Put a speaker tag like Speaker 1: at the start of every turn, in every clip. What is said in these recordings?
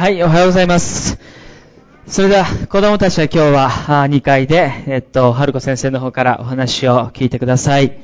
Speaker 1: はい、おはようございます。それでは、子供たちは今日は2階で、えっと、春子先生の方からお話を聞いてください。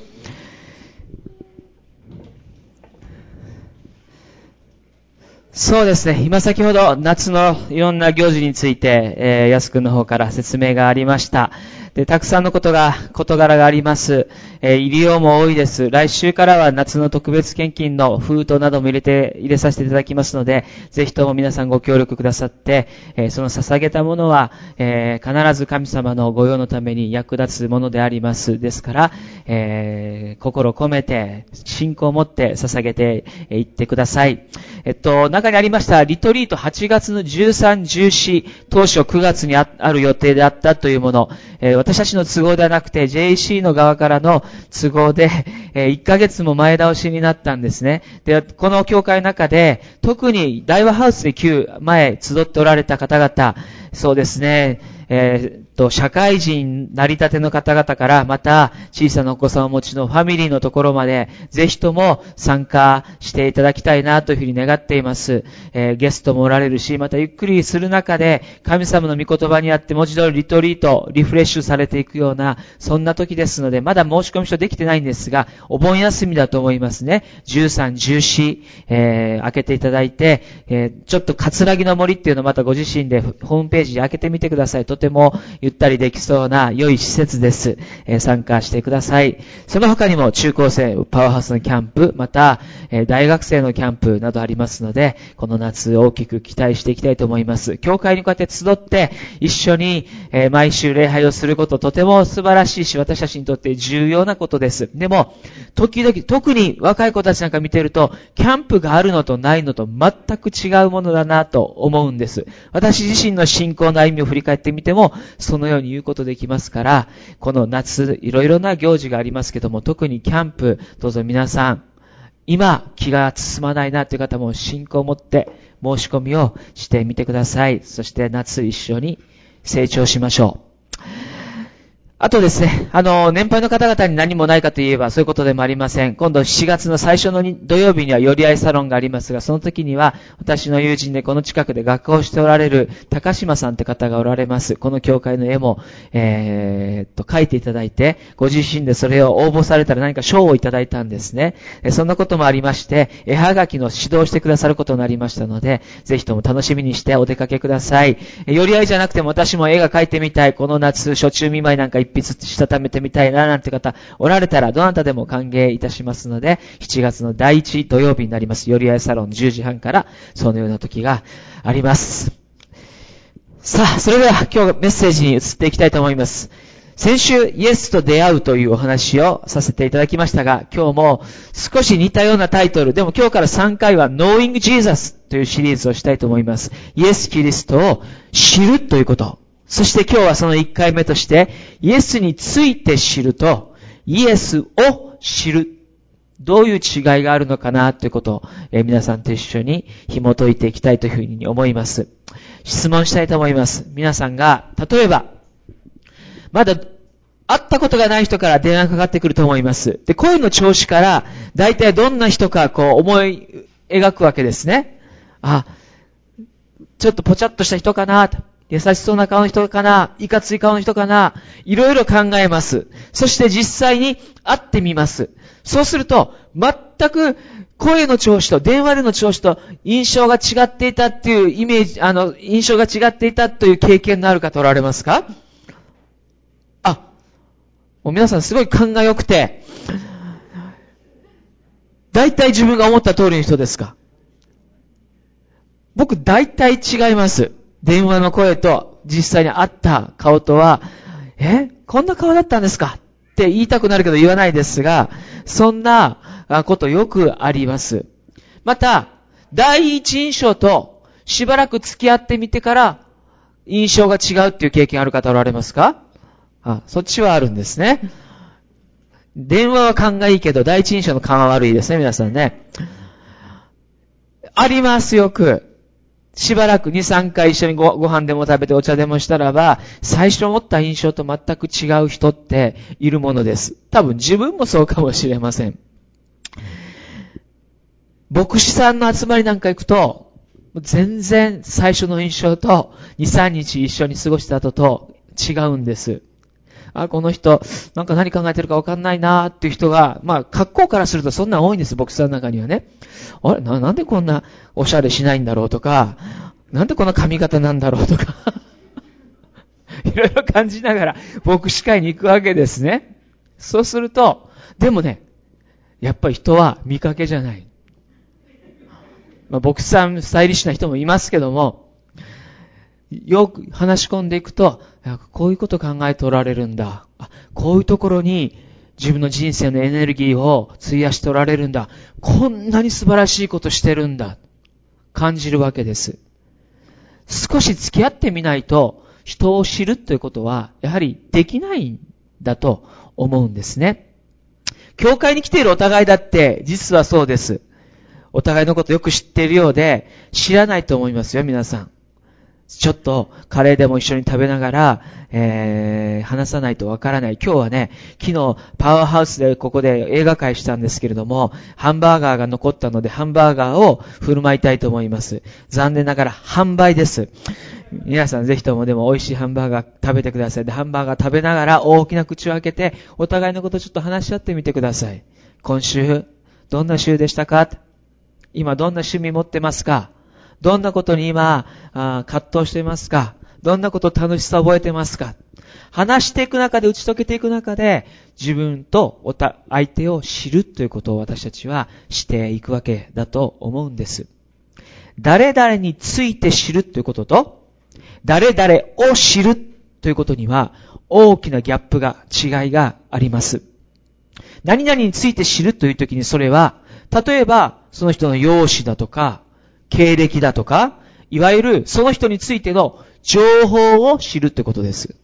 Speaker 1: そうですね、今先ほど夏のいろんな行事について、えー、安くんの方から説明がありました。で、たくさんのことが、事柄があります。えー、入りようも多いです。来週からは夏の特別献金の封筒なども入れて、入れさせていただきますので、ぜひとも皆さんご協力くださって、えー、その捧げたものは、えー、必ず神様の御用のために役立つものであります。ですから、えー、心込めて、信仰を持って捧げていってください。えっと、中にありました、リトリート8月の13、14、当初9月にある予定であったというもの、えー、私たちの都合ではなくて JEC の側からの都合で、えー、1ヶ月も前倒しになったんですね。で、この教会の中で、特に大和ハウスで旧前集っておられた方々、そうですね、えー、と、社会人成り立ての方々から、また、小さなお子さんをお持ちのファミリーのところまで、ぜひとも参加していただきたいなというふうに願っています。えー、ゲストもおられるし、またゆっくりする中で、神様の御言葉にあって、文字通りリトリート、リフレッシュされていくような、そんな時ですので、まだ申し込み書できてないんですが、お盆休みだと思いますね。13、14、えー、開けていただいて、えー、ちょっと葛城の森っていうのをまたご自身でホームページで開けてみてください。とてもゆったりできそうな良い施設です。えー、参加してください。その他にも中高生パワーハウスのキャンプ、また、えー、大学生のキャンプなどありますので、この夏大きく期待していきたいと思います。教会にこうやって集って一緒に、えー、毎週礼拝をすることとても素晴らしいし、私たちにとって重要なことです。でも、時々、特に若い子たちなんか見てると、キャンプがあるのとないのと全く違うものだなと思うんです。私自身の信仰の歩みを振り返ってみても、そのように言うことできますから、この夏、いろいろな行事がありますけども、特にキャンプ、どうぞ皆さん、今、気が進まないなという方も信仰を持って申し込みをしてみてください。そして夏一緒に成長しましょう。あとですね、あの、年配の方々に何もないかといえばそういうことでもありません。今度7月の最初の土曜日には寄り合いサロンがありますが、その時には私の友人でこの近くで学校をしておられる高島さんって方がおられます。この教会の絵も、えー、と、描いていただいて、ご自身でそれを応募されたら何か賞をいただいたんですね。そんなこともありまして、絵はがきの指導してくださることになりましたので、ぜひとも楽しみにしてお出かけください。寄り合いじゃなくても私も絵が描いてみたい。この夏、初中見舞いなんか一筆したためてみたいななんて方おられたらどなたでも歓迎いたしますので、7月の第1土曜日になります。寄り合いサロン10時半からそのような時があります。さあ、それでは今日メッセージに移っていきたいと思います。先週、イエスと出会うというお話をさせていただきましたが、今日も少し似たようなタイトル、でも今日から3回は Knowing Jesus というシリーズをしたいと思います。イエス・キリストを知るということ。そして今日はその1回目として、イエスについて知ると、イエスを知る。どういう違いがあるのかなということを、えー、皆さんと一緒に紐解いていきたいというふうに思います。質問したいと思います。皆さんが、例えば、まだ会ったことがない人から電話かかってくると思います。で、声の調子から、大体どんな人かこう思い描くわけですね。あ、ちょっとぽちゃっとした人かなと。優しそうな顔の人かな？いかつい顔の人かな？いろいろ考えます。そして実際に会ってみます。そうすると、全く声の調子と電話での調子と印象が違っていたっていうイメージ、あの、印象が違っていたという経験のある方おられますか？あ、もう皆さんすごい勘が良くて、大体自分が思った通りの人ですか？僕大体違います。電話の声と実際に会った顔とは、えこんな顔だったんですか？って言いたくなるけど言わないですが、そんなことよくあります。また、第一印象としばらく付き合ってみてから印象が違うっていう経験ある方おられますか？あ、そっちはあるんですね。電話は勘がいいけど、第一印象の勘は悪いですね、皆さんね。あります、よく。しばらく2、3回一緒にごご飯でも食べてお茶でもしたらば、最初思った印象と全く違う人っているものです。多分自分もそうかもしれません。牧師さんの集まりなんか行くと、全然最初の印象と2、3日一緒に過ごした後と違うんです。あ、この人、なんか何考えてるかわかんないなーっていう人が、まあ、格好からするとそんな多いんです、ボクサーの中にはね。あれ？な、なんでこんなおしゃれしないんだろうとか、なんでこんな髪型なんだろうとか、いろいろ感じながら牧師会に行くわけですね。そうすると、でもね、やっぱり人は見かけじゃない。まあ、牧師さん、スタイリッシュな人もいますけども、よく話し込んでいくと、こういうこと考えておられるんだ。こういうところに自分の人生のエネルギーを費やしておられるんだ。こんなに素晴らしいことしてるんだ。感じるわけです。少し付き合ってみないと、人を知るということは、やはりできないんだと思うんですね。教会に来ているお互いだって、実はそうです。お互いのことよく知っているようで、知らないと思いますよ、皆さん。ちょっとカレーでも一緒に食べながら、えー、話さないとわからない。今日はね、昨日パワーハウスでここで映画会したんですけれども、ハンバーガーが残ったのでハンバーガーを振る舞いたいと思います。残念ながら販売です。皆さんぜひともでも美味しいハンバーガー食べてください。で、ハンバーガー食べながら大きな口を開けて、お互いのことちょっと話し合ってみてください。今週、どんな週でしたか？今どんな趣味持ってますか？どんなことに今、あ葛藤していますか？どんなこと楽しさを覚えてますか？話していく中で、打ち解けていく中で、自分とおた相手を知るということを私たちはしていくわけだと思うんです。誰々について知るということと、誰々を知るということには、大きなギャップが、違いがあります。何々について知るというときにそれは、例えば、その人の容姿だとか、経歴だとか、いわゆるその人についての情報を知るってことです。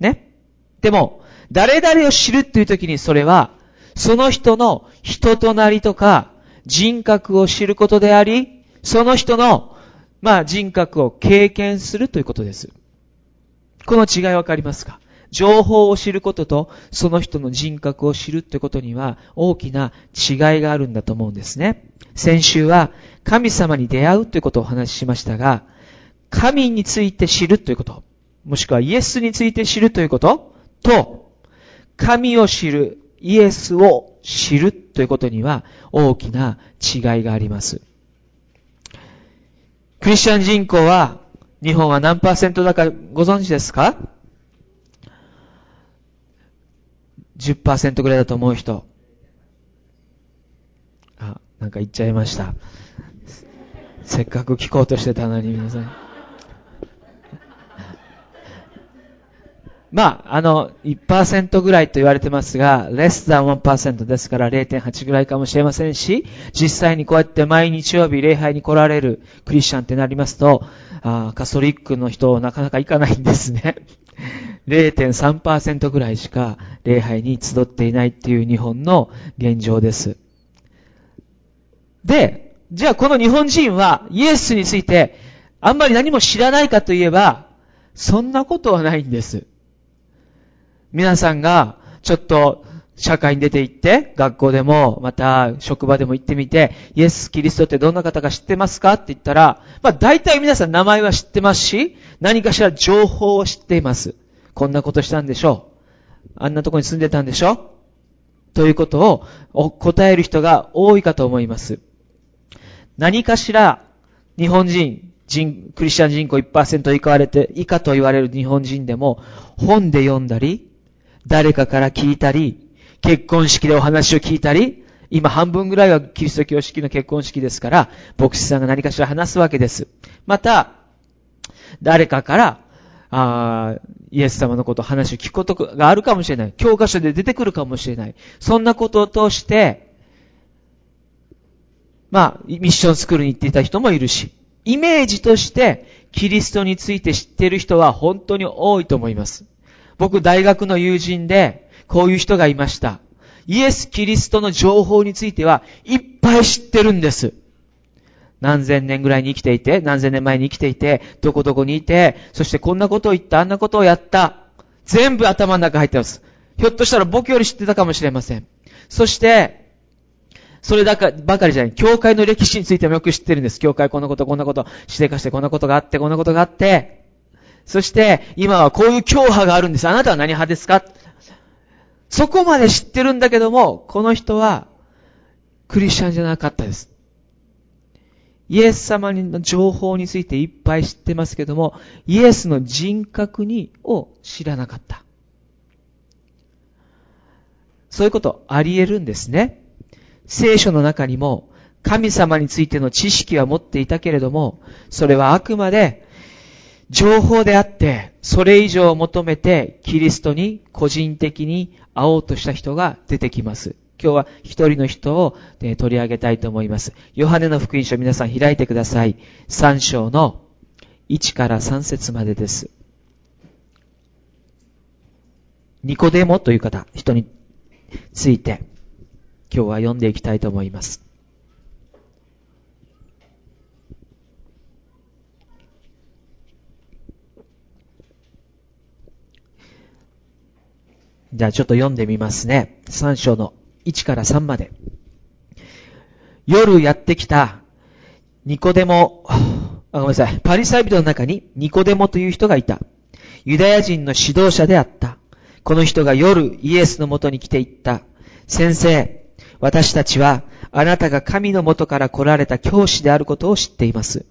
Speaker 1: ね？でも、誰々を知るっていう時にそれは、その人の人となりとか人格を知ることであり、その人の、まあ人格を経験するということです。この違いわかりますか？情報を知ることと、その人の人格を知るってことには大きな違いがあるんだと思うんですね。先週は神様に出会うということをお話ししましたが、神について知るということ、もしくはイエスについて知るということ、と、神を知る、イエスを知るということには大きな違いがあります。クリスチャン人口は日本は何パーセントだかご存知ですか？10%ぐらいだと思う人。あ、なんか言っちゃいました。せっかく聞こうとしてたのに皆さん。まあ、あの、1%ぐらいと言われてますが、less than 1%ですから0.8ぐらいかもしれませんし、実際にこうやって毎日曜日礼拝に来られるクリスチャンってなりますと、あカソリックの人なかなか行かないんですね。0.3%ぐらいしか礼拝に集っていないっていう日本の現状です。で、じゃあこの日本人はイエスについてあんまり何も知らないかといえば、そんなことはないんです。皆さんがちょっと社会に出て行って、学校でも、また職場でも行ってみて、イエス・キリストってどんな方か知ってますかって言ったら、まあ大体皆さん名前は知ってますし、何かしら情報を知っています。こんなことしたんでしょう。あんなとこに住んでたんでしょということを答える人が多いかと思います。何かしら日本人、人、クリスチャン人口1%以下れて、以下と言われる日本人でも本で読んだり、誰かから聞いたり、結婚式でお話を聞いたり、今半分ぐらいはキリスト教式の結婚式ですから、牧師さんが何かしら話すわけです。また、誰かから、あイエス様のこと話を聞くことがあるかもしれない。教科書で出てくるかもしれない。そんなことを通して、まあ、ミッションスクールに行っていた人もいるし、イメージとしてキリストについて知っている人は本当に多いと思います。僕、大学の友人で、こういう人がいました。イエス・キリストの情報についてはいっぱい知ってるんです。何千年ぐらいに生きていて、何千年前に生きていて、どこどこにいて、そしてこんなことを言った、あんなことをやった。全部頭の中入ってます。ひょっとしたら僕より知ってたかもしれません。そして、それだかばかりじゃない。教会の歴史についてもよく知ってるんです。教会こんなこと、こんなこと、しでかしてこんなことがあって、こんなことがあって、そして、今はこういう教派があるんです。あなたは何派ですか？そこまで知ってるんだけども、この人は、クリスチャンじゃなかったです。イエス様の情報についていっぱい知ってますけども、イエスの人格にを知らなかった。そういうことあり得るんですね。聖書の中にも神様についての知識は持っていたけれども、それはあくまで情報であって、それ以上を求めてキリストに個人的に会おうとした人が出てきます。今日は一人の人を、ね、取り上げたいと思います。ヨハネの福音書皆さん開いてください。3章の1から3節までです。ニコデモという方、人について、今日は読んでいきたいと思います。じゃあちょっと読んでみますね。3章の1から3まで。夜やってきたニコデモ、あ、ごめんなさい。パリサイ人の中にニコデモという人がいた。ユダヤ人の指導者であった。この人が夜イエスのもとに来て言った。先生、私たちはあなたが神のもとから来られた教師であることを知っています。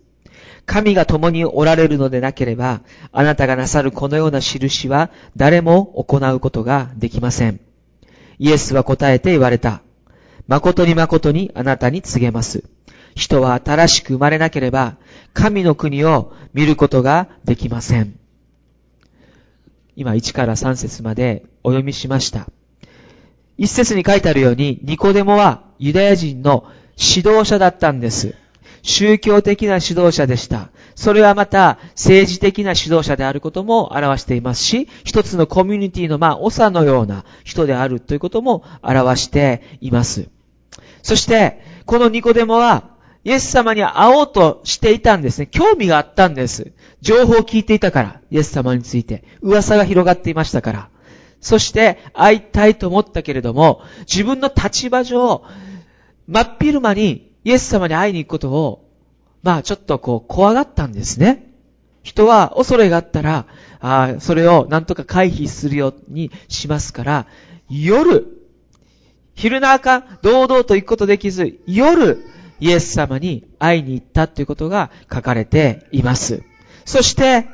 Speaker 1: 神が共におられるのでなければ、あなたがなさるこのような印は誰も行うことができません。イエスは答えて言われた。誠に誠にあなたに告げます。人は新しく生まれなければ、神の国を見ることができません。今1から3節までお読みしました。一節に書いてあるように、ニコデモはユダヤ人の指導者だったんです。宗教的な指導者でした。それはまた政治的な指導者であることも表していますし、一つのコミュニティのまあ、長のような人であるということも表しています。そして、このニコデモは、イエス様に会おうとしていたんですね。興味があったんです。情報を聞いていたから、イエス様について。噂が広がっていましたから。そして、会いたいと思ったけれども、自分の立場上、真っ昼間にイエス様に会いに行くことを、まあちょっとこう怖がったんですね。人は恐れがあったら、あそれをなんとか回避するようにしますから、夜、昼中、堂々と行くことできず、夜、イエス様に会いに行ったということが書かれています。そして、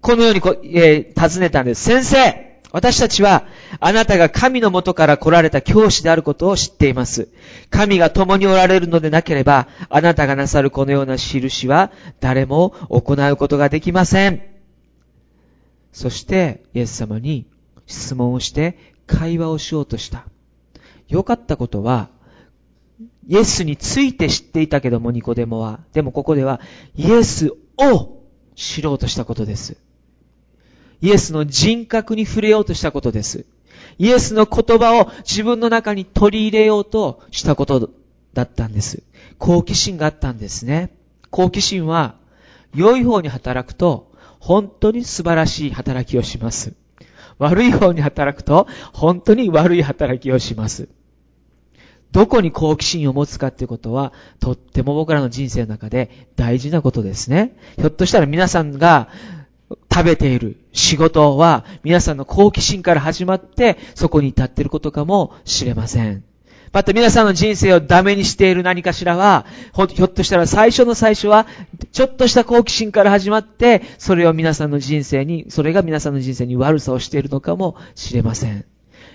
Speaker 1: このようにこ、えー、尋ねたんです。先生、私たちは、あなたが神のもとから来られた教師であることを知っています。神が共におられるのでなければ、あなたがなさるこのような印は、誰も行うことができません。そして、イエス様に質問をして会話をしようとした。良かったことは、イエスについて知っていたけども、ニコデモは。でもここでは、イエスを知ろうとしたことです。イエスの人格に触れようとしたことです。イエスの言葉を自分の中に取り入れようとしたことだったんです。好奇心があったんですね。好奇心は、良い方に働くと、本当に素晴らしい働きをします。悪い方に働くと、本当に悪い働きをします。どこに好奇心を持つかっていうことは、とっても僕らの人生の中で大事なことですね。ひょっとしたら皆さんが食べている仕事は皆さんの好奇心から始まってそこに至っていることかもしれません。また皆さんの人生をダメにしている何かしらは、ひょっとしたら最初の最初は、ちょっとした好奇心から始まって、それを皆さんの人生に、それが皆さんの人生に悪さをしているのかもしれません。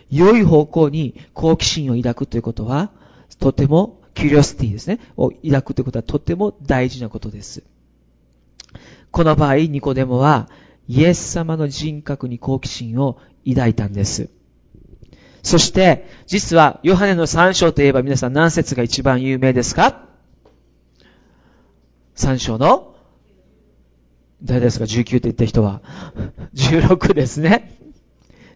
Speaker 1: 良い方向に好奇心を抱くということは、とても、キュリオシティですね、を抱くということはとても大事なことです。この場合、ニコデモは、イエス様の人格に好奇心を抱いたんです。そして、実は、ヨハネの3章といえば皆さん何節が一番有名ですか ?3 章の誰ですか ?19 って言った人は。16ですね。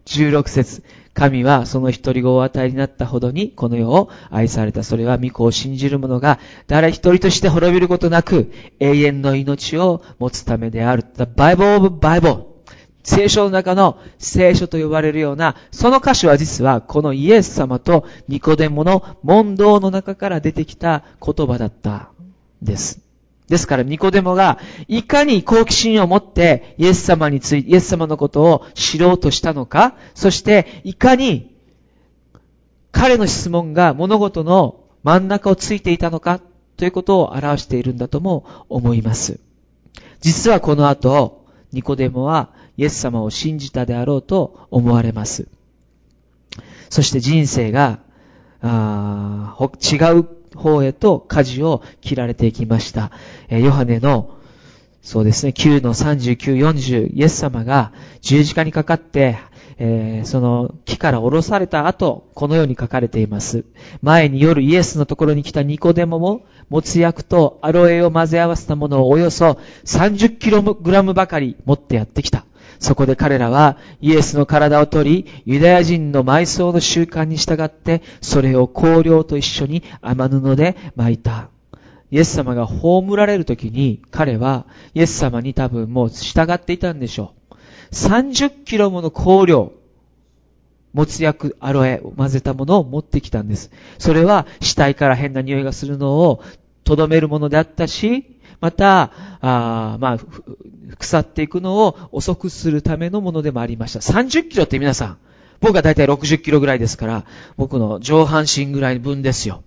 Speaker 1: 16節神はその一人子を与えになったほどにこの世を愛された。それは御子を信じる者が誰一人として滅びることなく永遠の命を持つためである。The Bible of Bible。聖書の中の聖書と呼ばれるような、その歌詞は実はこのイエス様とニコデモの問答の中から出てきた言葉だったんです。ですから、ニコデモが、いかに好奇心を持ってイエス様について、イエス様のことを知ろうとしたのか、そして、いかに彼の質問が物事の真ん中をついていたのか、ということを表しているんだとも思います。実はこの後、ニコデモはイエス様を信じたであろうと思われます。そして人生が、あ違う方へと舵を切られていきました。えヨハネの、そうですね、9の39、40、イエス様が十字架にかかって、えー、その木から下ろされた後、このように書かれています。前に夜イエスのところに来たニコデモも、もつ薬とアロエを混ぜ合わせたものをおよそ 30kg ばかり持ってやってきた。そこで彼らはイエスの体を取り、ユダヤ人の埋葬の習慣に従って、それを香料と一緒に雨布で巻いた。イエス様が葬られる時に、彼はイエス様に多分もう従っていたんでしょう。30キロもの香料、もつ薬、アロエを混ぜたものを持ってきたんです。それは死体から変な匂いがするのをとどめるものであったし、また、あまあ、腐っていくのを遅くするためのものでもありました。30キロって皆さん、僕はだいたい60キロぐらいですから、僕の上半身ぐらい分ですよ。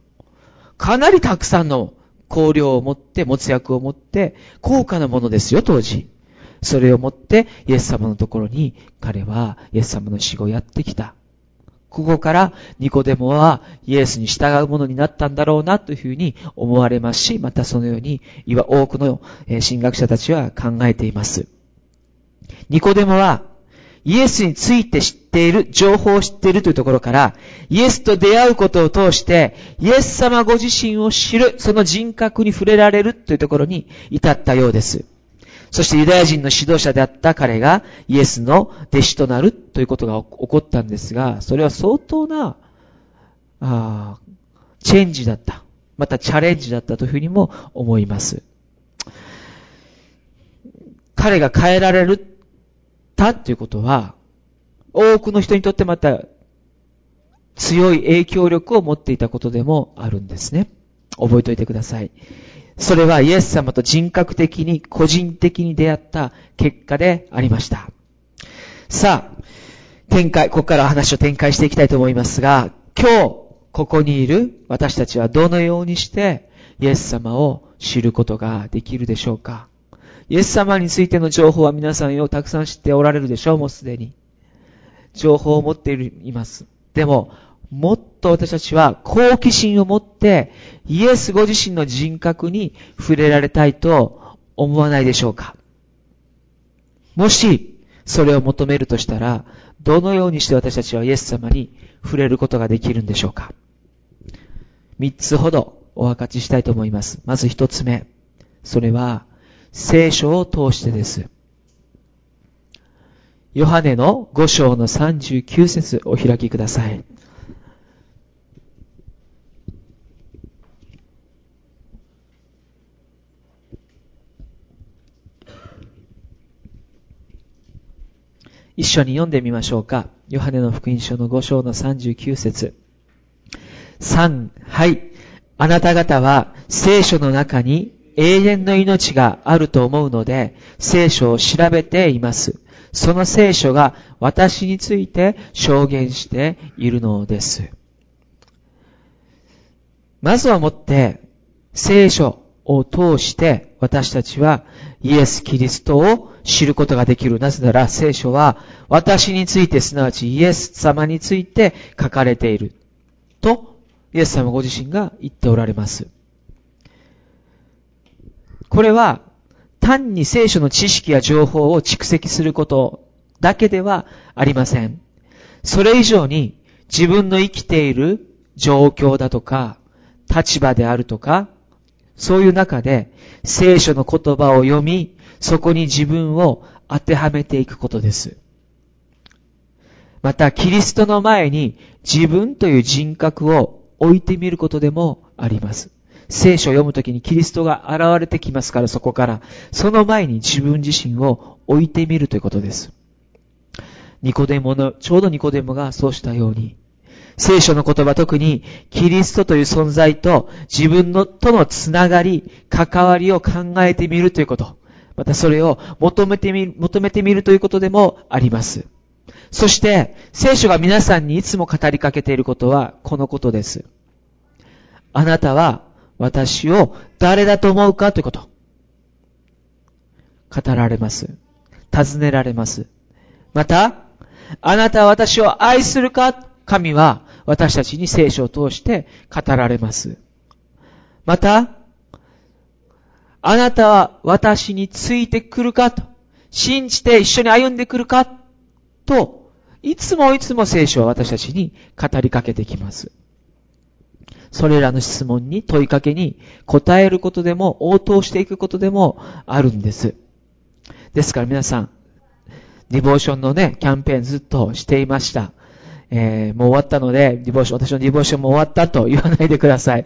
Speaker 1: かなりたくさんの香料を持って、持つ薬を持って、高価なものですよ、当時。それを持って、イエス様のところに、彼はイエス様の死後やってきた。ここからニコデモはイエスに従うものになったんだろうなというふうに思われますし、またそのように今多くの神学者たちは考えています。ニコデモはイエスについて知っている、情報を知っているというところから、イエスと出会うことを通して、イエス様ご自身を知る、その人格に触れられるというところに至ったようです。そしてユダヤ人の指導者であった彼がイエスの弟子となるということが起こったんですが、それは相当な、あチェンジだった。またチャレンジだったというふうにも思います。彼が変えられるたということは、多くの人にとってまた強い影響力を持っていたことでもあるんですね。覚えておいてください。それはイエス様と人格的に、個人的に出会った結果でありました。さあ、展開、ここから話を展開していきたいと思いますが、今日、ここにいる私たちはどのようにしてイエス様を知ることができるでしょうか？イエス様についての情報は皆さんよ、たくさん知っておられるでしょうもうすでに。情報を持っています。でも、もっと私たちは好奇心を持ってイエスご自身の人格に触れられたいと思わないでしょうかもしそれを求めるとしたらどのようにして私たちはイエス様に触れることができるんでしょうか三つほどお分かちしたいと思います。まず一つ目。それは聖書を通してです。ヨハネの5章の39節お開きください。一緒に読んでみましょうか。ヨハネの福音書の5章の39節3、はい。あなた方は聖書の中に永遠の命があると思うので、聖書を調べています。その聖書が私について証言しているのです。まずはもって、聖書を通して私たちはイエス・キリストを知ることができる。なぜなら聖書は私について、すなわちイエス様について書かれている。と、イエス様ご自身が言っておられます。これは単に聖書の知識や情報を蓄積することだけではありません。それ以上に自分の生きている状況だとか、立場であるとか、そういう中で聖書の言葉を読み、そこに自分を当てはめていくことです。また、キリストの前に自分という人格を置いてみることでもあります。聖書を読むときにキリストが現れてきますから、そこから。その前に自分自身を置いてみるということです。ニコデモの、ちょうどニコデモがそうしたように、聖書の言葉特にキリストという存在と自分のとのつながり、関わりを考えてみるということ。またそれを求めてみ、求めてみるということでもあります。そして、聖書が皆さんにいつも語りかけていることはこのことです。あなたは私を誰だと思うかということ。語られます。尋ねられます。また、あなたは私を愛するか？神は私たちに聖書を通して語られます。また、あなたは私についてくるかと、信じて一緒に歩んでくるかと、いつもいつも聖書は私たちに語りかけてきます。それらの質問に問いかけに答えることでも応答していくことでもあるんです。ですから皆さん、ディボーションのね、キャンペーンずっとしていました。えー、もう終わったので、ディボーション、私のディボーションも終わったと言わないでください。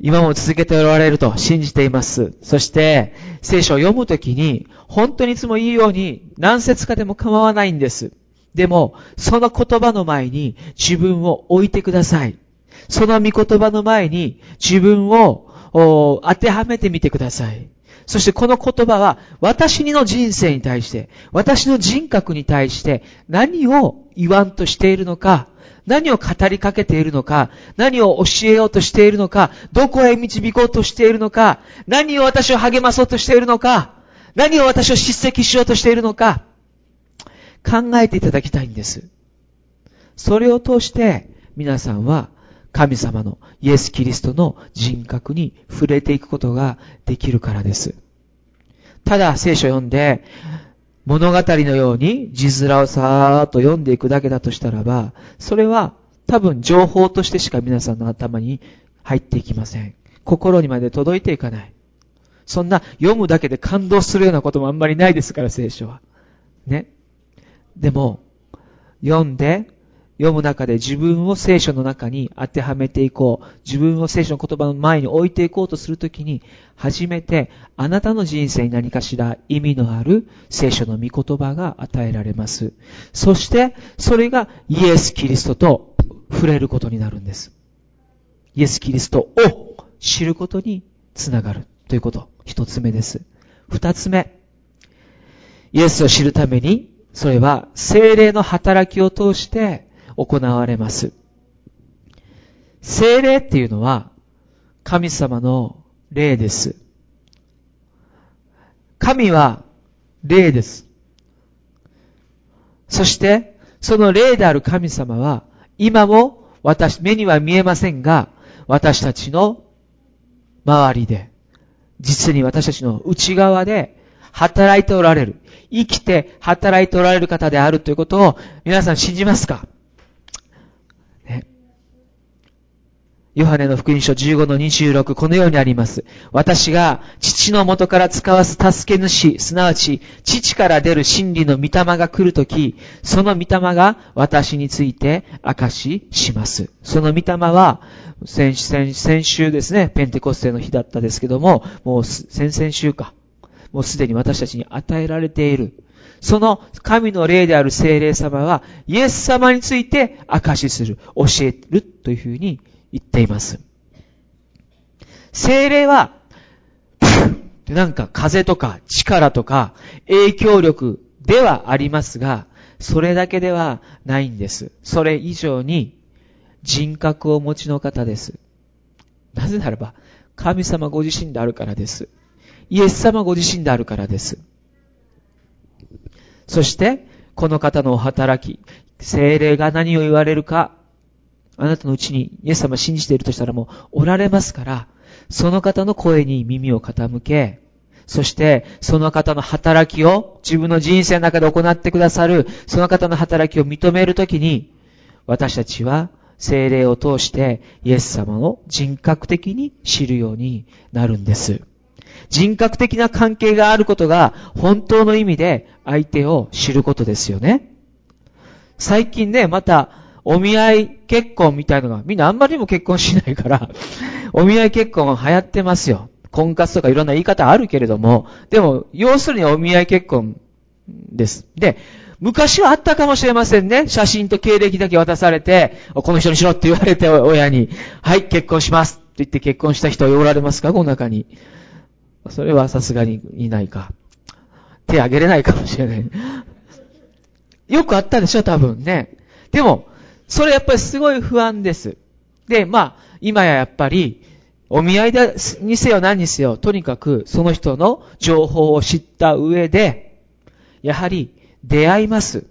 Speaker 1: 今も続けておられると信じています。そして、聖書を読むときに、本当にいつもいいように何節かでも構わないんです。でも、その言葉の前に自分を置いてください。その御言葉の前に自分を当てはめてみてください。そしてこの言葉は私の人生に対して、私の人格に対して何を言わんとしているのか、何を語りかけているのか、何を教えようとしているのか、どこへ導こうとしているのか、何を私を励まそうとしているのか、何を私を叱責しようとしているのか、考えていただきたいんです。それを通して皆さんは神様のイエス・キリストの人格に触れていくことができるからです。ただ聖書を読んで、物語のように字面をさーっと読んでいくだけだとしたらば、それは多分情報としてしか皆さんの頭に入っていきません。心にまで届いていかない。そんな読むだけで感動するようなこともあんまりないですから、聖書は。ね。でも、読んで、読む中で自分を聖書の中に当てはめていこう。自分を聖書の言葉の前に置いていこうとするときに、初めてあなたの人生に何かしら意味のある聖書の御言葉が与えられます。そして、それがイエス・キリストと触れることになるんです。イエス・キリストを知ることにつながるということ。一つ目です。二つ目。イエスを知るために、それは精霊の働きを通して行われます。精霊っていうのは神様の霊です。神は霊です。そして、その霊である神様は、今も私、目には見えませんが、私たちの周りで、実に私たちの内側で働いておられる。生きて働いておられる方であるということを皆さん信じますか？ヨハネの福音書15の26、このようにあります。私が父の元から使わす助け主、すなわち父から出る真理の御霊が来るとき、その御霊が私について証しします。その御霊は、先先先週ですね、ペンテコステの日だったですけども、もう先々週か。もうすでに私たちに与えられている。その神の霊である精霊様は、イエス様について証しする、教えるというふうに言っています。精霊は、なんか風とか力とか影響力ではありますが、それだけではないんです。それ以上に人格をお持ちの方です。なぜならば、神様ご自身であるからです。イエス様ご自身であるからです。そして、この方のお働き、精霊が何を言われるかあなたのうちにイエス様信じているとしたらもうおられますから、その方の声に耳を傾け、そしてその方の働きを自分の人生の中で行ってくださる、その方の働きを認めるときに、私たちは精霊を通してイエス様を人格的に知るようになるんです。人格的な関係があることが本当の意味で相手を知ることですよね。最近ね、またお見合い結婚みたいなのが、みんなあんまりにも結婚しないから お見合い結婚は流行ってますよ。婚活とかいろんな言い方あるけれども、でも、要するにお見合い結婚です。で、昔はあったかもしれませんね。写真と経歴だけ渡されて、この人にしろって言われて親に、はい、結婚しますって言って結婚した人おられますか？この中に。それはさすがにいないか。手挙げれないかもしれない。よくあったでしょ、多分ね。でも、それやっぱりすごい不安です。で、まあ、今ややっぱり、お見合いだにせよ何にせよ、とにかくその人の情報を知った上で、やはり出会います。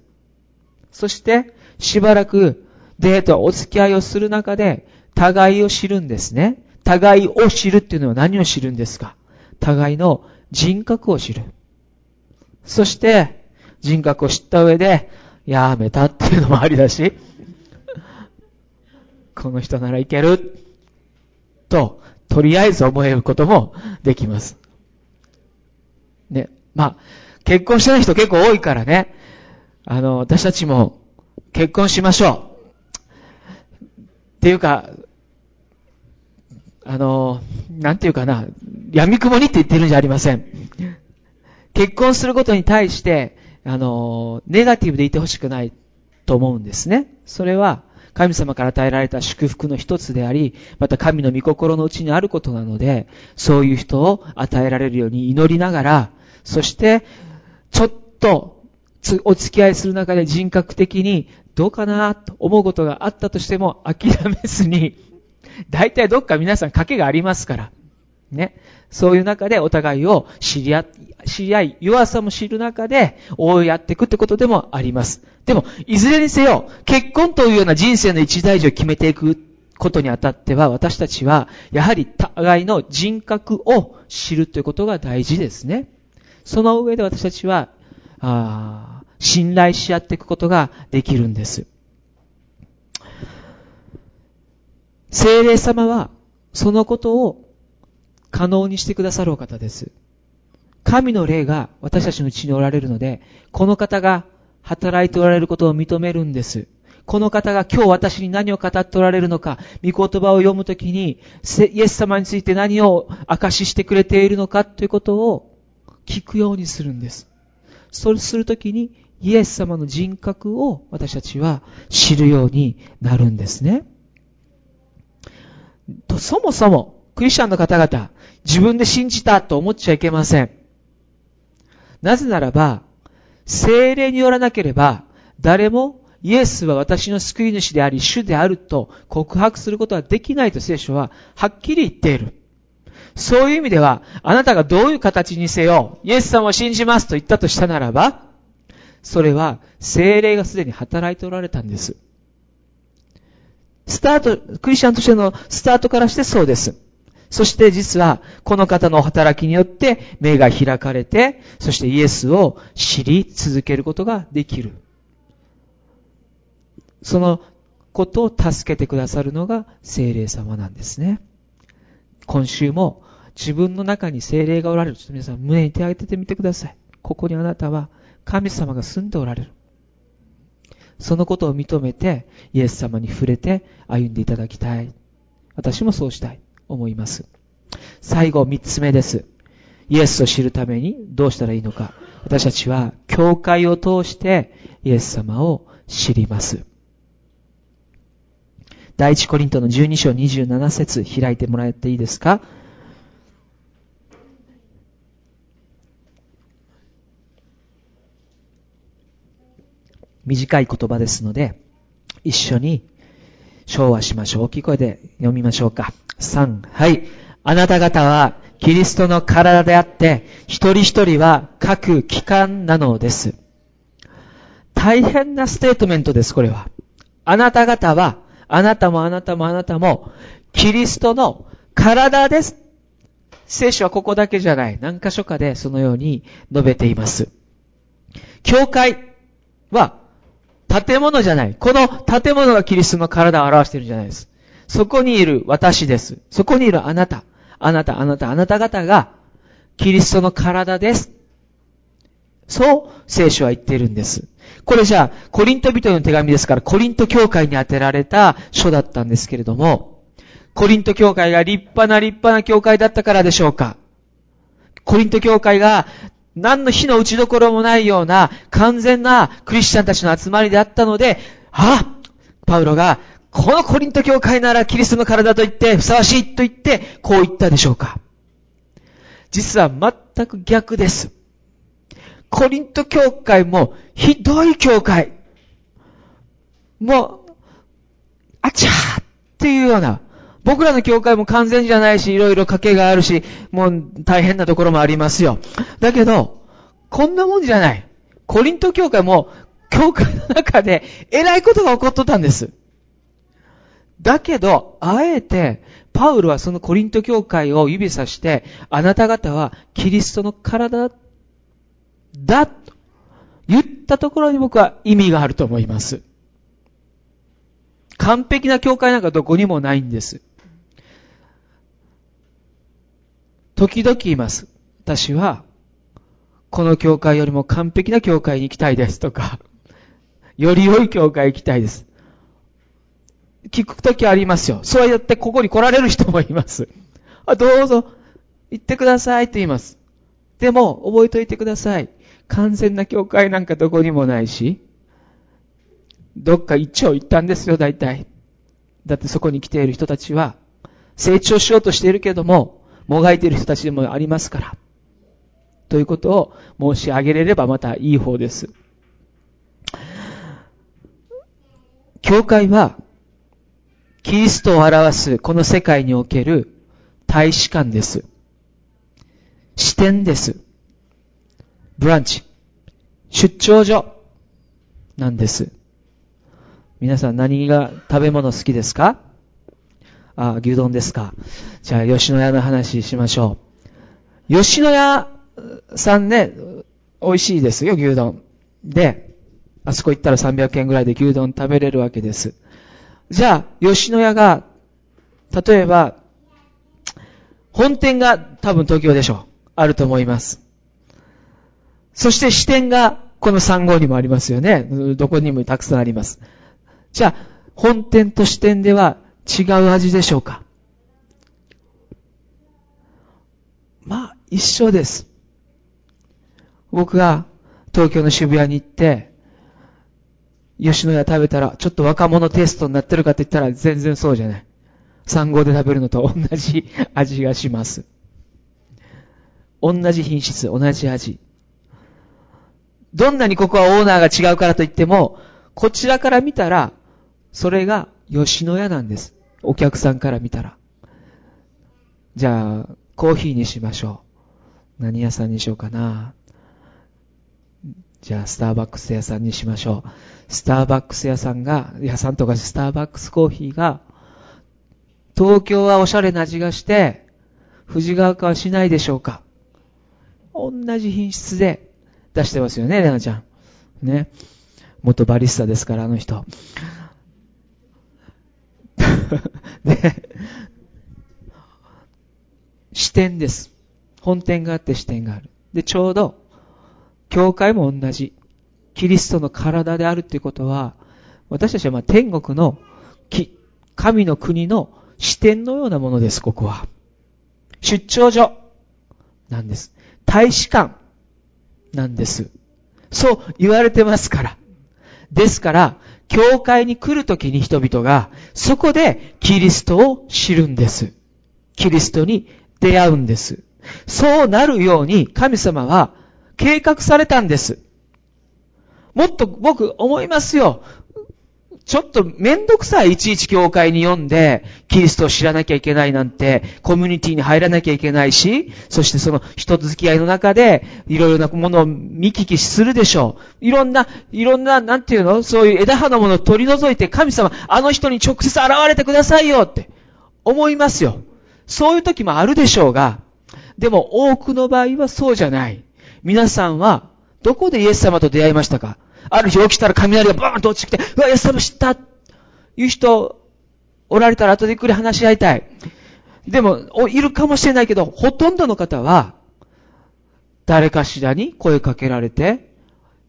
Speaker 1: そして、しばらくデート、お付き合いをする中で、互いを知るんですね。互いを知るっていうのは何を知るんですか互いの人格を知る。そして、人格を知った上で、やめたっていうのもありだし、この人ならいける、と、とりあえず思えることもできます。ね。まあ、結婚してない人結構多いからね。あの、私たちも結婚しましょう。っていうか、あの、なんていうかな、闇雲にって言ってるんじゃありません。結婚することに対して、あの、ネガティブでいてほしくないと思うんですね。それは、神様から与えられた祝福の一つであり、また神の御心のうちにあることなので、そういう人を与えられるように祈りながら、そして、ちょっと、お付き合いする中で人格的にどうかなと思うことがあったとしても諦めずに、大体どっか皆さん賭けがありますから。ね。そういう中でお互いを知り合、知り合い、弱さも知る中で、応援やっていくってことでもあります。でも、いずれにせよ、結婚というような人生の一大事を決めていくことにあたっては、私たちは、やはり互いの人格を知るということが大事ですね。その上で私たちは、あ信頼し合っていくことができるんです。精霊様は、そのことを可能にしてくださるお方です。神の霊が私たちのうちにおられるので、この方が働いておられることを認めるんです。この方が今日私に何を語っておられるのか、御言葉を読むときに、イエス様について何を証ししてくれているのかということを聞くようにするんです。そうするときに、イエス様の人格を私たちは知るようになるんですね。そもそも、クリスチャンの方々、自分で信じたと思っちゃいけません。なぜならば、精霊によらなければ、誰もイエスは私の救い主であり、主であると告白することはできないと聖書ははっきり言っている。そういう意味では、あなたがどういう形にせよ、イエス様を信じますと言ったとしたならば、それは精霊がすでに働いておられたんです。スタート、クリスチャンとしてのスタートからしてそうです。そして実は、この方の働きによって目が開かれて、そしてイエスを知り続けることができる。そのことを助けてくださるのが精霊様なんですね。今週も自分の中に精霊がおられる。ちょっと皆さん胸に手を当ててみてください。ここにあなたは神様が住んでおられる。そのことを認めて、イエス様に触れて歩んでいただきたい。私もそうしたい。思います。最後、三つ目です。イエスを知るためにどうしたらいいのか。私たちは、教会を通してイエス様を知ります。第一コリントの12章27節開いてもらっていいですか？短い言葉ですので、一緒に昭和しましょう。大きい声で読みましょうか。3、はい。あなた方はキリストの体であって、一人一人は各機関なのです。大変なステートメントです、これは。あなた方は、あなたもあなたもあなたも、キリストの体です。聖書はここだけじゃない。何箇所かでそのように述べています。教会は建物じゃない。この建物がキリストの体を表しているんじゃないです。そこにいる私です。そこにいるあなた。あなた、あなた、あなた方が、キリストの体です。そう聖書は言っているんです。これじゃあ、コリント人の手紙ですから、コリント教会に宛てられた書だったんですけれども、コリント教会が立派な立派な教会だったからでしょうかコリント教会が何の火の打ちどころもないような完全なクリスチャンたちの集まりであったので、あパウロが、このコリント教会ならキリストの体と言ってふさわしいと言って、こう言ったでしょうか。実は全く逆です。コリント教会もひどい教会。もう、あちゃーっていうような、僕らの教会も完全じゃないし、いろいろ賭けがあるし、もう大変なところもありますよ。だけど、こんなもんじゃない。コリント教会も、教会の中で偉いことが起こっとったんです。だけど、あえて、パウルはそのコリント教会を指さして、あなた方はキリストの体だと言ったところに僕は意味があると思います。完璧な教会なんかどこにもないんです。時々言います。私は、この教会よりも完璧な教会に行きたいですとか、より良い教会行きたいです。聞くときありますよ。そうやってここに来られる人もいます。あどうぞ、行ってくださいって言います。でも、覚えておいてください。完全な教会なんかどこにもないし、どっか一丁行ったんですよ、大体。だってそこに来ている人たちは、成長しようとしているけども、もがいている人たちでもありますから。ということを申し上げれればまたいい方です。教会は、キリストを表すこの世界における大使館です。視点です。ブランチ。出張所なんです。皆さん何が食べ物好きですか？あ、牛丼ですか。じゃあ、吉野家の話しましょう。吉野家さんね、美味しいですよ、牛丼。で、あそこ行ったら300円ぐらいで牛丼食べれるわけです。じゃあ、吉野家が、例えば、本店が多分東京でしょう。あると思います。そして支店がこの3号にもありますよね。どこにもたくさんあります。じゃあ、本店と支店では違う味でしょうか？まあ、一緒です。僕が東京の渋谷に行って、吉野家食べたら、ちょっと若者テストになってるかって言ったら全然そうじゃない。3号で食べるのと同じ 味がします。同じ品質、同じ味。どんなにここはオーナーが違うからといっても、こちらから見たら、それが吉野家なんです。お客さんから見たら。じゃあ、コーヒーにしましょう。何屋さんにしようかな。じゃあ、スターバックス屋さんにしましょう。スターバックス屋さんが、屋さんとかスターバックスコーヒーが、東京はおしゃれな味がして、藤川区はしないでしょうか。同じ品質で出してますよね、レナちゃん。ね。元バリスタですから、あの人。で、視点です。本店があって視点がある。で、ちょうど、教会も同じ。キリストの体であるっていうことは、私たちはま天国の木神の国の視点のようなものです、ここは。出張所なんです。大使館なんです。そう言われてますから。ですから、教会に来るときに人々が、そこでキリストを知るんです。キリストに出会うんです。そうなるように神様は計画されたんです。もっと僕思いますよ。ちょっとめんどくさい、いちいち教会に読んで、キリストを知らなきゃいけないなんて、コミュニティに入らなきゃいけないし、そしてその人付き合いの中で、いろいろなものを見聞きするでしょう。いろんな、いろんな、なんていうの？そういう枝葉のものを取り除いて、神様、あの人に直接現れてくださいよって、思いますよ。そういう時もあるでしょうが、でも多くの場合はそうじゃない。皆さんは、どこでイエス様と出会いましたか？ある日起きたら雷がバーンと落ちてきて、うわ、イエス様知ったいう人、おられたら後でゆっくり話し合いたい。でも、いるかもしれないけど、ほとんどの方は、誰かしらに声かけられて、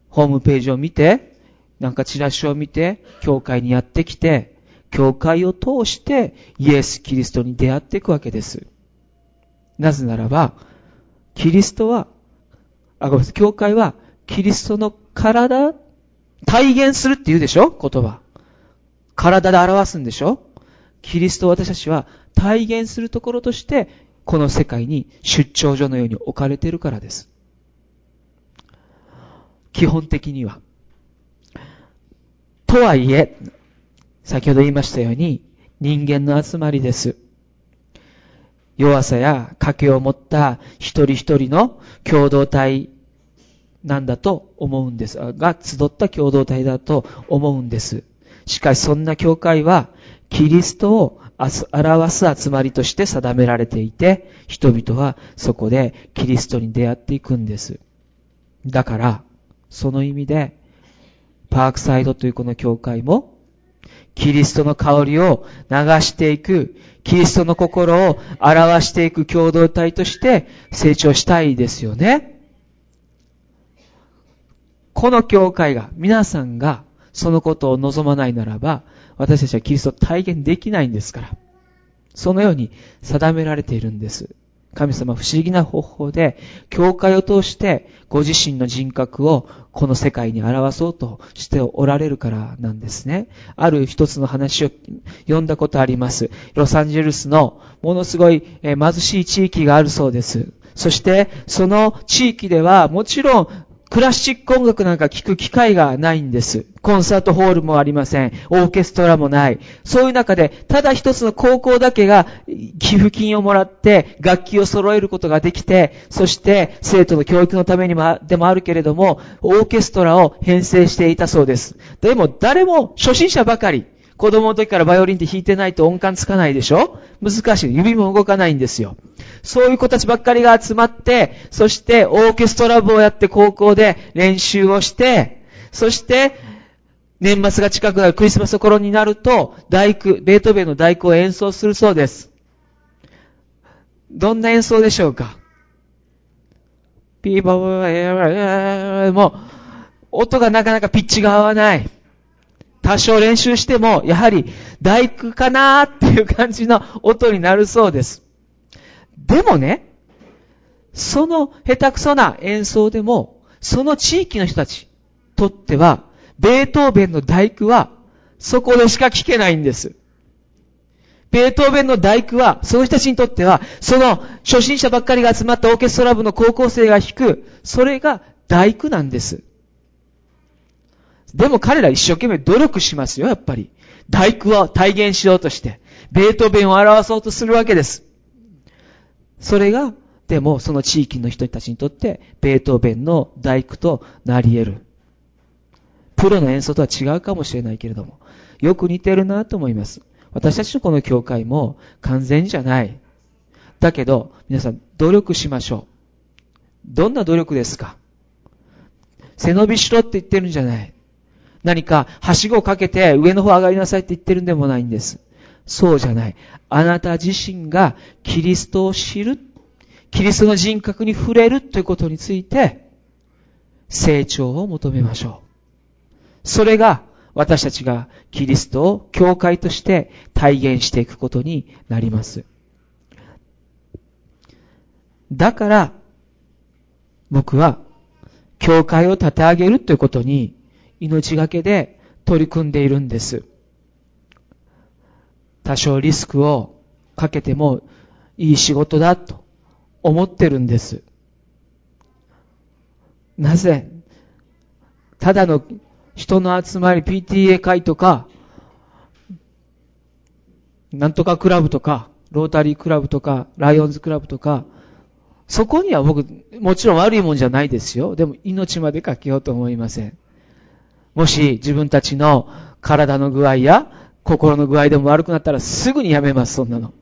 Speaker 1: ホームページを見て、なんかチラシを見て、教会にやってきて、教会を通してイエス・キリストに出会っていくわけです。なぜならば、キリストはあ、ごめんなさい。教会は、キリストの体、体現するって言うでしょ？言葉。体で表すんでしょ？キリストを私たちは体現するところとして、この世界に出張所のように置かれてるからです。基本的には。とはいえ、先ほど言いましたように、人間の集まりです。弱さや賭けを持った一人一人の共同体なんだと思うんです。が、集った共同体だと思うんです。しかしそんな教会は、キリストを表す集まりとして定められていて、人々はそこでキリストに出会っていくんです。だから、その意味で、パークサイドというこの教会も、キリストの香りを流していく、キリストの心を表していく共同体として成長したいですよね。この教会が、皆さんがそのことを望まないならば、私たちはキリストを体現できないんですから。そのように定められているんです。神様不思議な方法で、教会を通してご自身の人格をこの世界に表そうとしておられるからなんですね。ある一つの話を読んだことあります。ロサンゼルスのものすごい貧しい地域があるそうです。そして、その地域ではもちろんクラシック音楽なんか聴く機会がないんです。コンサートホールもありません。オーケストラもない。そういう中で、ただ一つの高校だけが寄付金をもらって楽器を揃えることができて、そして生徒の教育のためにもでもあるけれども、オーケストラを編成していたそうです。でも誰も初心者ばかり。子供の時からバイオリンって弾いてないと音感つかないでしょ？難しい。指も動かないんですよ。そういう子たちばっかりが集まって、そしてオーケストラ部をやって高校で練習をして、そして年末が近くなるクリスマス頃になると、大工、ベートーベンの大工を演奏するそうです。どんな演奏でしょうか？ピーバー、もう、音がなかなかピッチが合わない。多少練習しても、やはり大工かなーっていう感じの音になるそうです。でもね、その下手くそな演奏でも、その地域の人たちとっては、ベートーベンの大工は、そこでしか聴けないんです。ベートーベンの大工は、その人たちにとっては、その初心者ばっかりが集まったオーケストラ部の高校生が弾く、それが大工なんです。でも彼ら一生懸命努力しますよ、やっぱり。大工を体現しようとして、ベートーベンを表そうとするわけです。それが、でもその地域の人たちにとって、ベートーベンの大工となり得る。プロの演奏とは違うかもしれないけれども、よく似てるなと思います。私たちのこの教会も完全じゃない。だけど、皆さん努力しましょう。どんな努力ですか？背伸びしろって言ってるんじゃない。何か、はしごをかけて上の方上がりなさいって言ってるんでもないんです。そうじゃない。あなた自身がキリストを知る、キリストの人格に触れるということについて、成長を求めましょう。それが私たちがキリストを教会として体現していくことになります。だから、僕は、教会を立て上げるということに命がけで取り組んでいるんです。多少リスクをかけてもいい仕事だと思ってるんです。なぜただの人の集まり PTA 会とか、なんとかクラブとか、ロータリークラブとか、ライオンズクラブとか、そこには僕、もちろん悪いもんじゃないですよ。でも命までかけようと思いません。もし自分たちの体の具合や心の具合でも悪くなったらすぐにやめます、そんなの。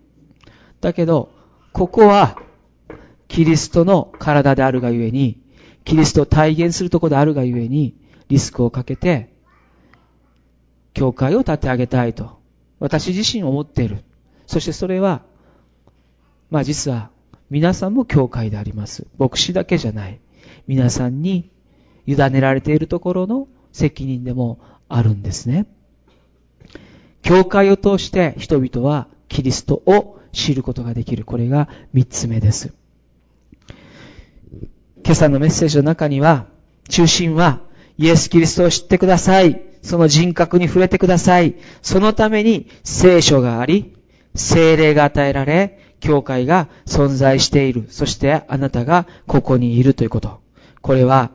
Speaker 1: だけど、ここはキリストの体であるがゆえに、キリストを体現するとこであるがゆえに、リスクをかけて、教会を立て上げたいと、私自身思っている。そしてそれは、まあ実は、皆さんも教会であります。牧師だけじゃない。皆さんに委ねられているところの責任でもあるんですね。教会を通して人々はキリストを知ることができる。これが三つ目です。今朝のメッセージの中には、中心は、イエス・キリストを知ってください。その人格に触れてください。そのために聖書があり、精霊が与えられ、教会が存在している。そしてあなたがここにいるということ。これは、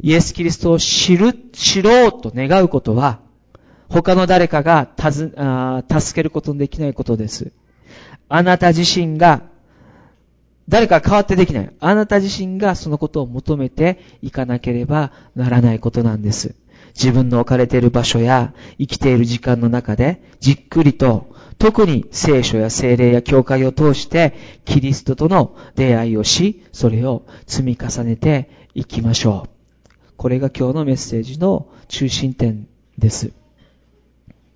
Speaker 1: イエス・キリストを知る、知ろうと願うことは、他の誰かがたずあ助けることのできないことです。あなた自身が、誰か変わってできない。あなた自身がそのことを求めていかなければならないことなんです。自分の置かれている場所や生きている時間の中でじっくりと特に聖書や精霊や教会を通してキリストとの出会いをし、それを積み重ねていきましょう。これが今日のメッセージの中心点です。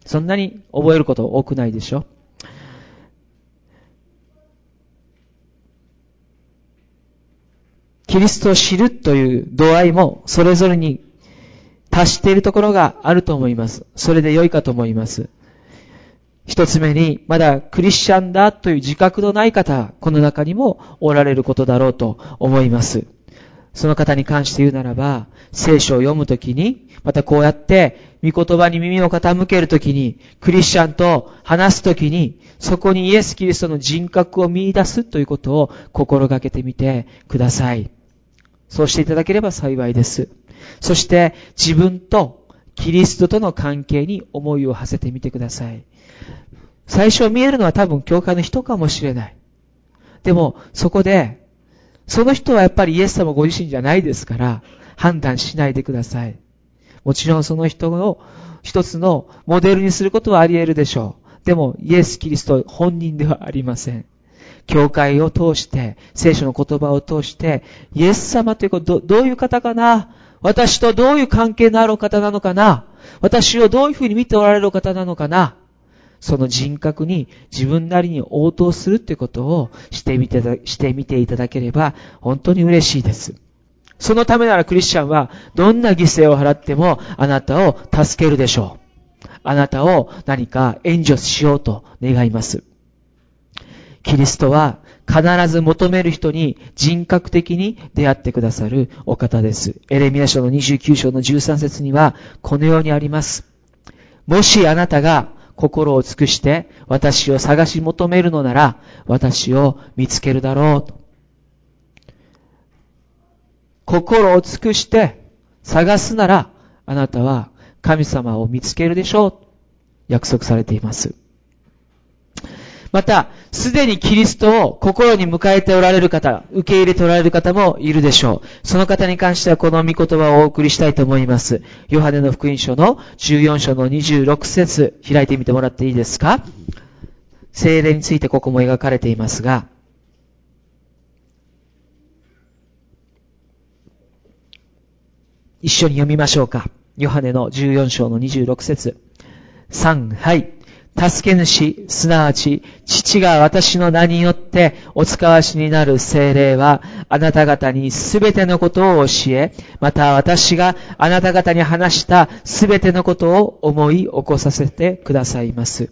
Speaker 1: そんなに覚えること多くないでしょ？キリストを知るという度合いもそれぞれに達しているところがあると思います。それで良いかと思います。一つ目に、まだクリスチャンだという自覚のない方、この中にもおられることだろうと思います。その方に関して言うならば、聖書を読むときに、またこうやって、御言葉に耳を傾けるときに、クリスチャンと話すときに、そこにイエス・キリストの人格を見出すということを心がけてみてください。そうしていただければ幸いです。そして自分とキリストとの関係に思いを馳せてみてください。最初見えるのは多分教会の人かもしれない。でも、そこでその人はやっぱりイエス様ご自身じゃないですから、判断しないでください。もちろんその人を一つのモデルにすることはあり得るでしょう。でも、イエス・キリスト本人ではありません。教会を通して、聖書の言葉を通して、イエス様ということど、どういう方かな？私とどういう関係のある方なのかな？私をどういうふうに見ておられる方なのかな？その人格に自分なりに応答するということをしてみてしてみていただければ本当に嬉しいです。そのためならクリスチャンはどんな犠牲を払ってもあなたを助けるでしょう。あなたを何か援助しようと願います。キリストは必ず求める人に人格的に出会ってくださるお方です。エレミア書の29章の13節にはこのようにあります。もしあなたが心を尽くして私を探し求めるのなら私を見つけるだろうと。心を尽くして探すならあなたは神様を見つけるでしょう。約束されています。また、すでにキリストを心に迎えておられる方、受け入れておられる方もいるでしょう。その方に関してはこの御言葉をお送りしたいと思います。ヨハネの福音書の14章の26節開いてみてもらっていいですか？精霊についてここも描かれていますが、一緒に読みましょうか。ヨハネの14章の26節3、はい。助け主、すなわち、父が私の名によってお使わしになる精霊は、あなた方にすべてのことを教え、また私があなた方に話したすべてのことを思い起こさせてくださいます。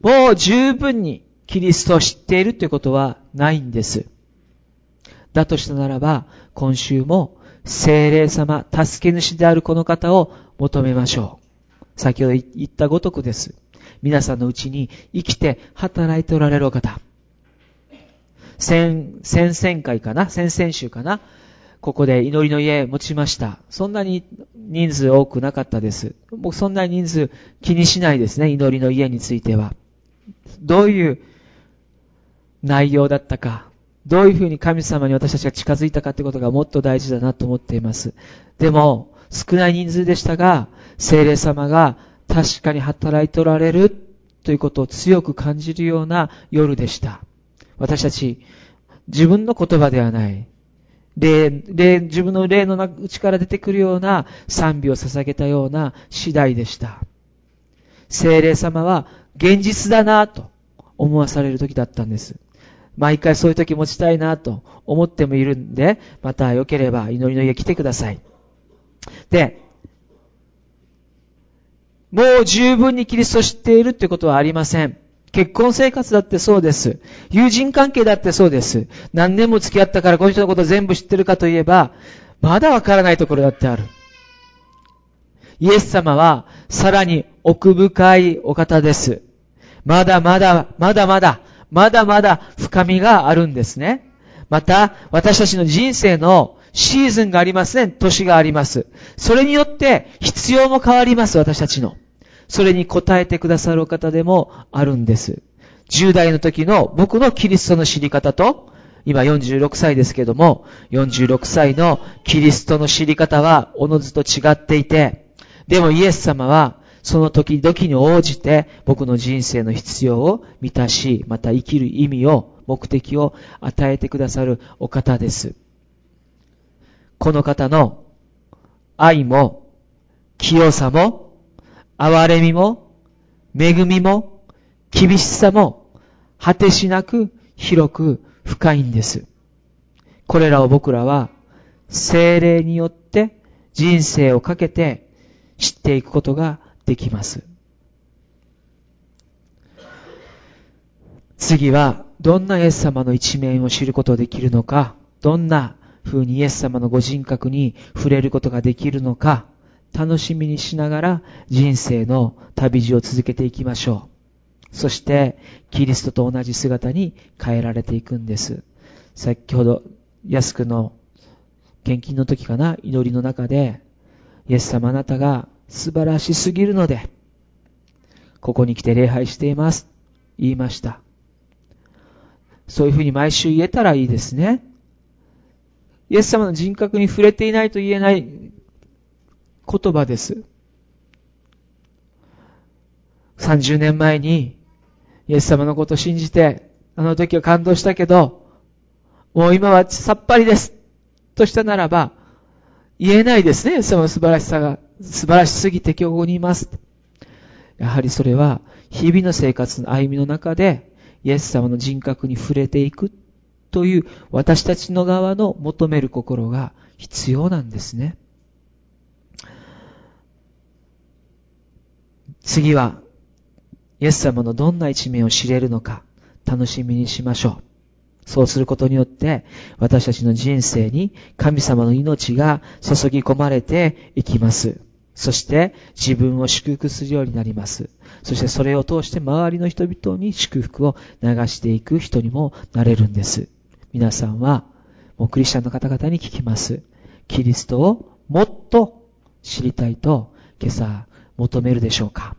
Speaker 1: もう十分にキリストを知っているということはないんです。だとしたならば、今週も精霊様、助け主であるこの方を求めましょう。先ほど言ったごとくです。皆さんのうちに生きて働いておられるお方。先、先々回かな？先々週かな？ここで祈りの家持ちました。そんなに人数多くなかったです。僕そんな人数気にしないですね。祈りの家については。どういう内容だったか。どういうふうに神様に私たちが近づいたかってことがもっと大事だなと思っています。でも、少ない人数でしたが、精霊様が確かに働いておられるということを強く感じるような夜でした。私たち、自分の言葉ではない。霊、霊、自分の霊の内から出てくるような賛美を捧げたような次第でした。精霊様は現実だなと思わされる時だったんです。毎回そういう時持ちたいなと思ってもいるんで、また良ければ祈りの家来てください。で、もう十分にキリストを知っているってことはありません。結婚生活だってそうです。友人関係だってそうです。何年も付き合ったからこの人のこと全部知ってるかといえば、まだわからないところだってある。イエス様はさらに奥深いお方です。まだまだ、まだまだ、まだまだ深みがあるんですね。また、私たちの人生のシーズンがありますね。年があります。それによって必要も変わります、私たちの。それに応えてくださる方でもあるんです。10代の時の僕のキリストの知り方と、今46歳ですけども、46歳のキリストの知り方はおのずと違っていて、でもイエス様はその時々に応じて僕の人生の必要を満たし、また生きる意味を、目的を与えてくださるお方です。この方の愛も、清さも、憐れみも、恵みも、厳しさも、果てしなく広く深いんです。これらを僕らは精霊によって人生をかけて知っていくことができます。次は、どんなイエス様の一面を知ることができるのか、どんな風にイエス様のご人格に触れることができるのか、楽しみにしながら人生の旅路を続けていきましょう。そして、キリストと同じ姿に変えられていくんです。先ほど、安くの献金の時かな、祈りの中で、イエス様あなたが素晴らしすぎるので、ここに来て礼拝しています。言いました。そういうふうに毎週言えたらいいですね。イエス様の人格に触れていないと言えない言葉です。30年前にイエス様のことを信じて、あの時は感動したけど、もう今はさっぱりです。としたならば、言えないですね、イエス様の素晴らしさが。素晴らしすぎて今日ここにいます。やはりそれは、日々の生活の歩みの中で、イエス様の人格に触れていくという私たちの側の求める心が必要なんですね。次は、イエス様のどんな一面を知れるのか楽しみにしましょう。そうすることによって、私たちの人生に神様の命が注ぎ込まれていきます。そして自分を祝福するようになります。そしてそれを通して周りの人々に祝福を流していく人にもなれるんです。皆さんは、もうクリスチャンの方々に聞きます。キリストをもっと知りたいと今朝求めるでしょうか？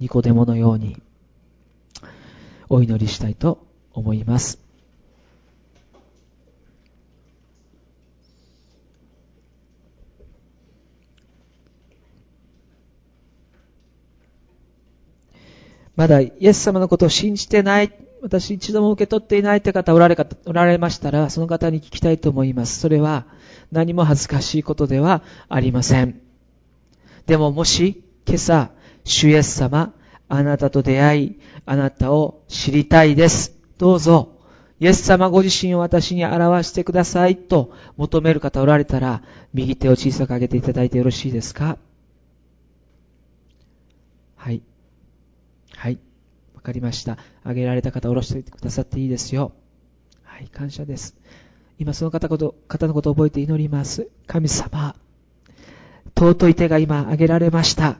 Speaker 1: ニコデモのようにお祈りしたいと思います。まだイエス様のことを信じてない、私一度も受け取っていないって方おられかおられましたら、その方に聞きたいと思います。それは何も恥ずかしいことではありません。でももし、今朝、主イエス様、あなたと出会い、あなたを知りたいです。どうぞ、イエス様ご自身を私に表してくださいと求める方おられたら、右手を小さく上げていただいてよろしいですか？はい。はい。わかりました。あげられた方、下ろしてくださっていいですよ。はい、感謝です。今その方こと方のことを覚えて祈ります。神様、尊い手が今挙げられました。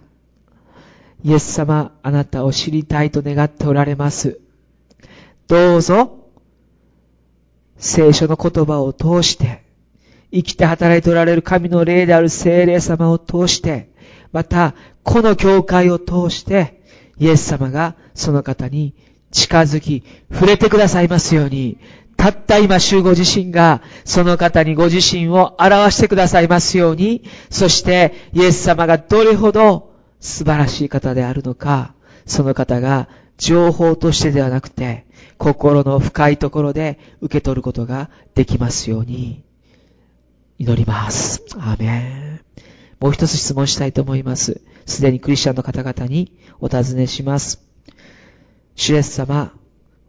Speaker 1: イエス様、あなたを知りたいと願っておられます。どうぞ、聖書の言葉を通して、生きて働いておられる神の霊である聖霊様を通して、また、この教会を通して、イエス様がその方に近づき、触れてくださいますように、たった今、主ご自身が、その方にご自身を表してくださいますように、そして、イエス様がどれほど素晴らしい方であるのか、その方が情報としてではなくて、心の深いところで受け取ることができますように、祈ります。アーメン。もう一つ質問したいと思います。すでにクリスチャンの方々にお尋ねします。主イエス様、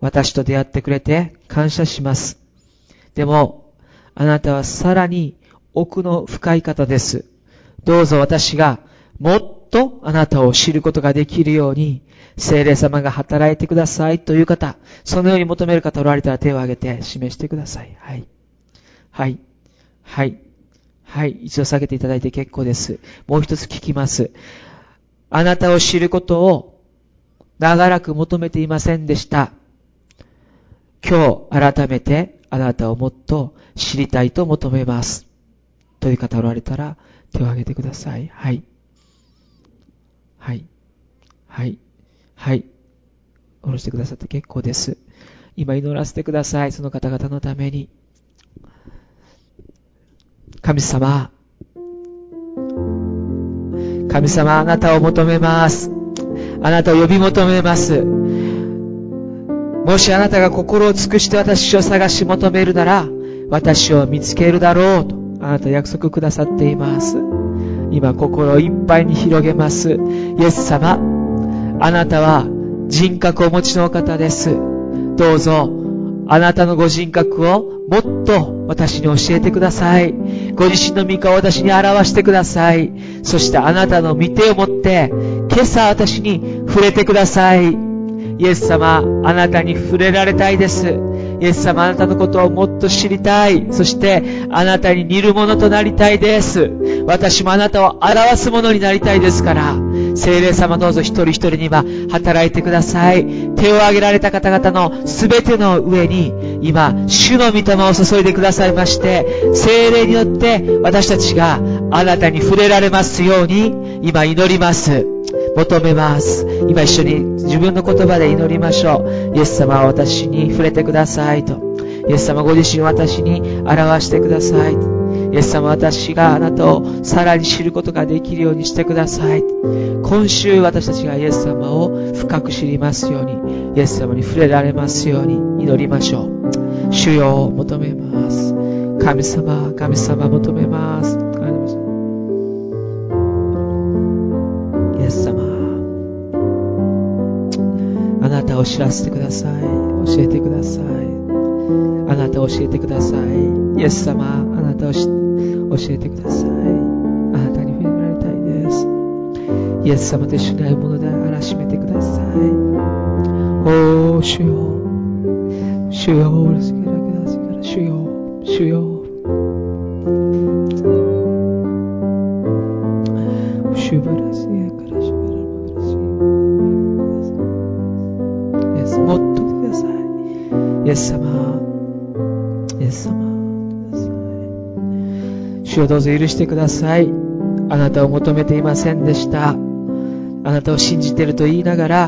Speaker 1: 私と出会ってくれて感謝します。でも、あなたはさらに奥の深い方です。どうぞ私がもっとあなたを知ることができるように、聖霊様が働いてくださいという方、そのように求める方おられたら手を挙げて示してください。はい。はい。はい。はい。一度下げていただいて結構です。もう一つ聞きます。あなたを知ることを長らく求めていませんでした。今日改めてあなたをもっと知りたいと求めます。という方おられたら手を挙げてください。はい。はい。はい。はい。下ろしてくださって結構です。今祈らせてください。その方々のために。神様。神様、あなたを求めます。あなたを呼び求めます。もしあなたが心を尽くして私を探し求めるなら、私を見つけるだろうと、あなた約束くださっています。今心をいっぱいに広げます。イエス様、あなたは人格をお持ちの方です。どうぞ、あなたのご人格をもっと私に教えてください。ご自身の御顔を私に表してください。そしてあなたの御手を持って、今朝私に触れてください。イエス様、あなたに触れられたいです。イエス様、あなたのことをもっと知りたい。そして、あなたに似るものとなりたいです。私もあなたを表すものになりたいですから、精霊様どうぞ一人一人には働いてください。手を挙げられた方々の全ての上に、今、主の御霊を注いでくださいまして、精霊によって私たちがあなたに触れられますように、今祈ります。求めます。今一緒に自分の言葉で祈りましょう。イエス様は私に触れてくださいと。イエス様ご自身を私に表してください。イエス様私があなたをさらに知ることができるようにしてください。今週私たちがイエス様を深く知りますように、イエス様に触れられますように祈りましょう。主よを求めます。神様、神様求めます。知らせてください。教えてください。あなたを教えてください。イエス様、あなたを教えてください。あなたに触れられたいです。イエス様と一緒に会うものであらしめてください。おー、主よ。主よ、おろすからくださいから、主よ、主よ。をどうぞ許してください。あなたを求めていませんでした。あなたを信じてると言いながら、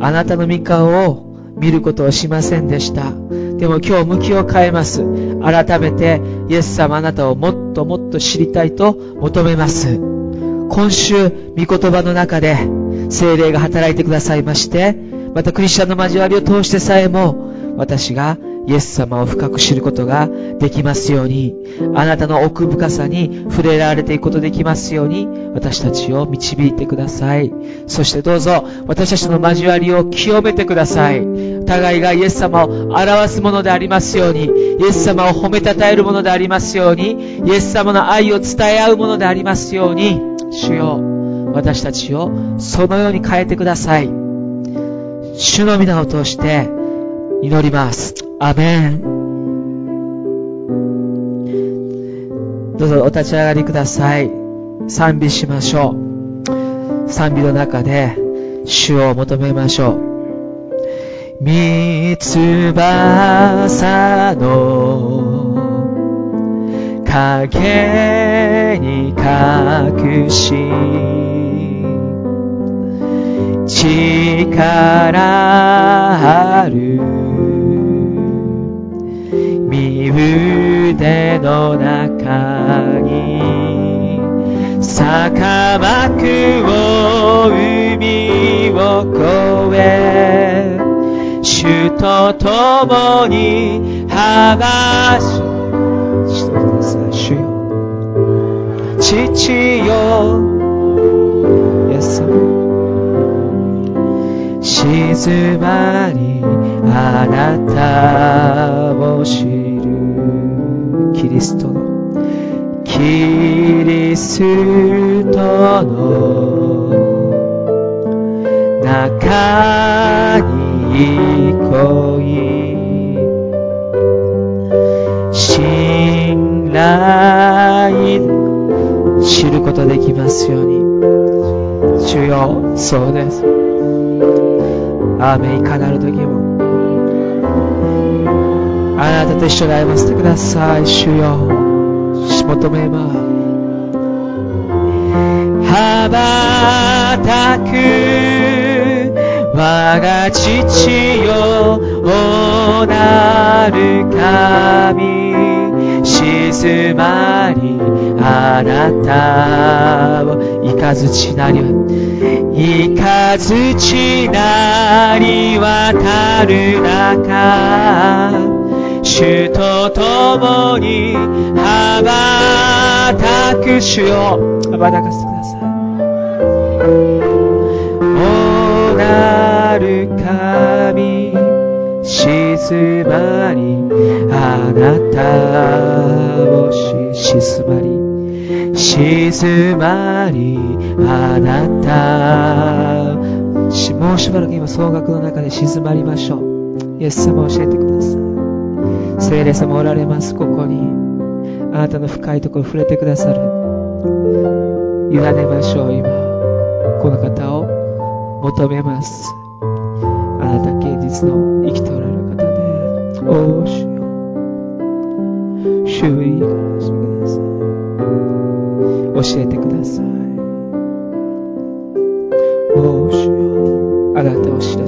Speaker 1: あなたの御顔を見ることをしませんでした。でも今日向きを変えます。改めて、イエス様あなたをもっともっと知りたいと求めます。今週、御言葉の中で、精霊が働いてくださいまして、またクリスチャンの交わりを通してさえも、私がイエス様を深く知ることができますように、あなたの奥深さに触れられていくことできますように、私たちを導いてください。そしてどうぞ、私たちの交わりを清めてください。互いがイエス様を表すものでありますように、イエス様を褒めたたえるものでありますように、イエス様の愛を伝え合うものでありますように、主よ、私たちをそのように変えてください。主の皆を通して祈ります。アメン。どうぞお立ち上がりください。賛美しましょう。賛美の中で主を求めましょう。三つ翼の影に隠し力ある腕の中に坂幕を海を越え主と共に剥がし主よ。父よ。イエス静まりあなたを知る。キリストの。キリストの。中に恋信頼。知ることできますように。主よそうです。アメンいかなる時も。あなたと一緒に歩ませてください。主よ。求めます羽ばたく我が父よ。おなる神。静まり。あなたをいかずちなり。いかずちなり。渡る中。主と共に羽ばたく主よ羽ばたかせてくださいおなる神静まりあなたをし静まり。静まりあなた。もうしばらく今総額の中で静まりましょう。イエス様教えてください。聖霊様おられます。ここに。あなたの深いところ触れてくださる。委ねましょう今。この方を求めます。あなた現実の生きておられる方で。おお主よ。主にしてください。教えてください。おお主よ。あなたを知らせ